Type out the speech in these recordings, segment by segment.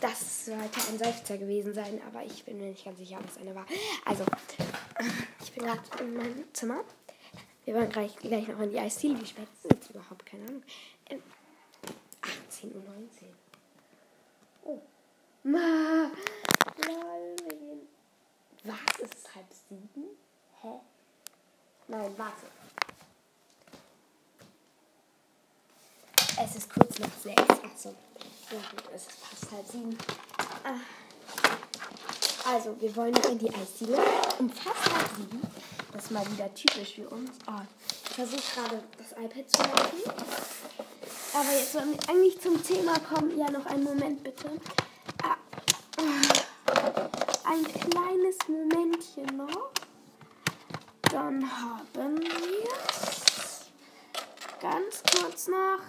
Das sollte ein Seufzer gewesen sein, aber ich bin mir nicht ganz sicher, ob es eine war. Also, ich bin gerade in meinem Zimmer. Wir wollen gleich, gleich noch in die Eisdiele. Wie spät ist es überhaupt? Keine Ahnung. Ähm, 18.19 Uhr. Oh. Ma. Lol. Was? Ist es halb sieben? Hä? Nein, warte. Es ist kurz nach sechs. Achso. Ja gut, es ist fast halb sieben. Ah. Also, wir wollen in die Eisdiele. Um fast halb sieben. Das ist mal wieder typisch für uns. Oh, ich versuche gerade das iPad zu halten. Aber jetzt sollen wir eigentlich zum Thema kommen. Ja, noch einen Moment bitte. Ah. Ein kleines Momentchen noch. Dann haben wir ganz kurz noch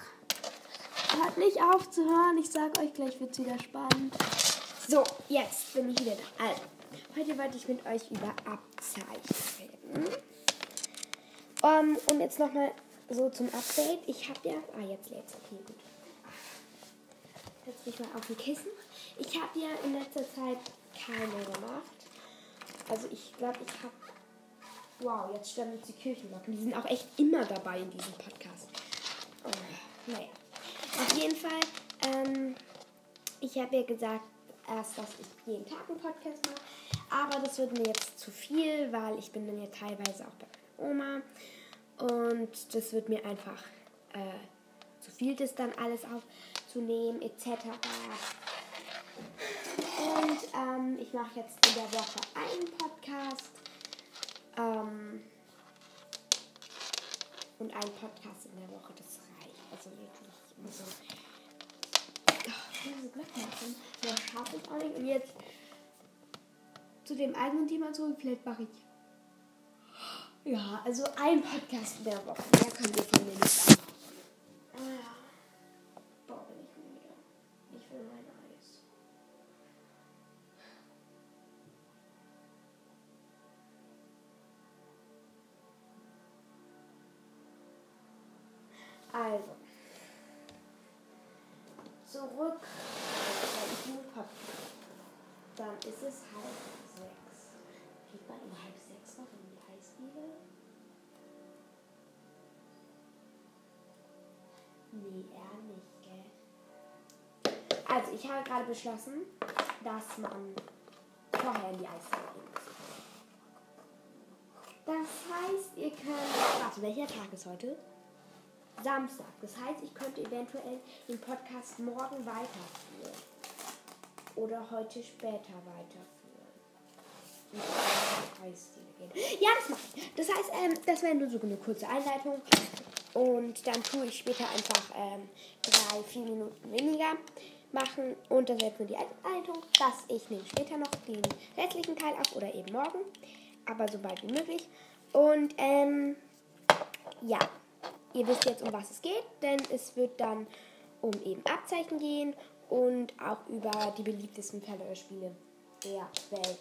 Hört nicht auf zu hören. Ich sag euch gleich, wird es wieder spannend. So, jetzt bin ich wieder da. Also, heute wollte ich mit euch über Abzeichen reden. Um, und jetzt nochmal so zum Update. Ich habe ja. Ah, jetzt lädt's. Okay, gut. Setz mich mal auf ein Kissen. Ich habe ja in letzter Zeit keine gemacht. Also, ich glaube, ich habe. Wow, jetzt sterben jetzt die Kirchenglocken. Die sind auch echt immer dabei in diesem Podcast. Oh, naja. Auf jeden Fall, ähm, ich habe ja gesagt, erst, dass ich jeden Tag einen Podcast mache. Aber das wird mir jetzt zu viel, weil ich bin dann ja teilweise auch bei meiner Oma. Und das wird mir einfach äh, zu viel, das dann alles aufzunehmen, etc. Und ähm, ich mache jetzt in der Woche einen Podcast. Ähm, und einen Podcast in der Woche, das reicht. Also wirklich. Also, oh, diese machen. Mehr scharf ist auch nicht. Und jetzt zu dem eigenen Thema zurück. Vielleicht mache ich. Ja, also ein Podcast in der Woche. Mehr könnt ihr von mir nicht sagen. Ah, boah, Also zurück. Dann ist es halb sechs. Geht man um halb sechs noch in die Eisdiele? Nee, eher nicht, gell? Also, ich habe gerade beschlossen, dass man vorher in die Eisdiele gehen muss. Das heißt, ihr könnt. Warte, welcher Tag ist heute? Samstag. Das heißt, ich könnte eventuell den Podcast morgen weiterführen. Oder heute später weiterführen. Ja, das mache ich. Das heißt, ähm, das wäre nur so eine kurze Einleitung. Und dann tue ich später einfach ähm, drei, vier Minuten weniger machen. Und das wäre nur die Einleitung, dass ich nehme später noch den restlichen Teil auf oder eben morgen. Aber so bald wie möglich. Und ähm, ja ihr wisst jetzt, um was es geht, denn es wird dann um eben Abzeichen gehen und auch über die beliebtesten Verlorspiele der Welt.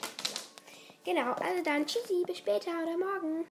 Genau, also dann tschüssi, bis später oder morgen.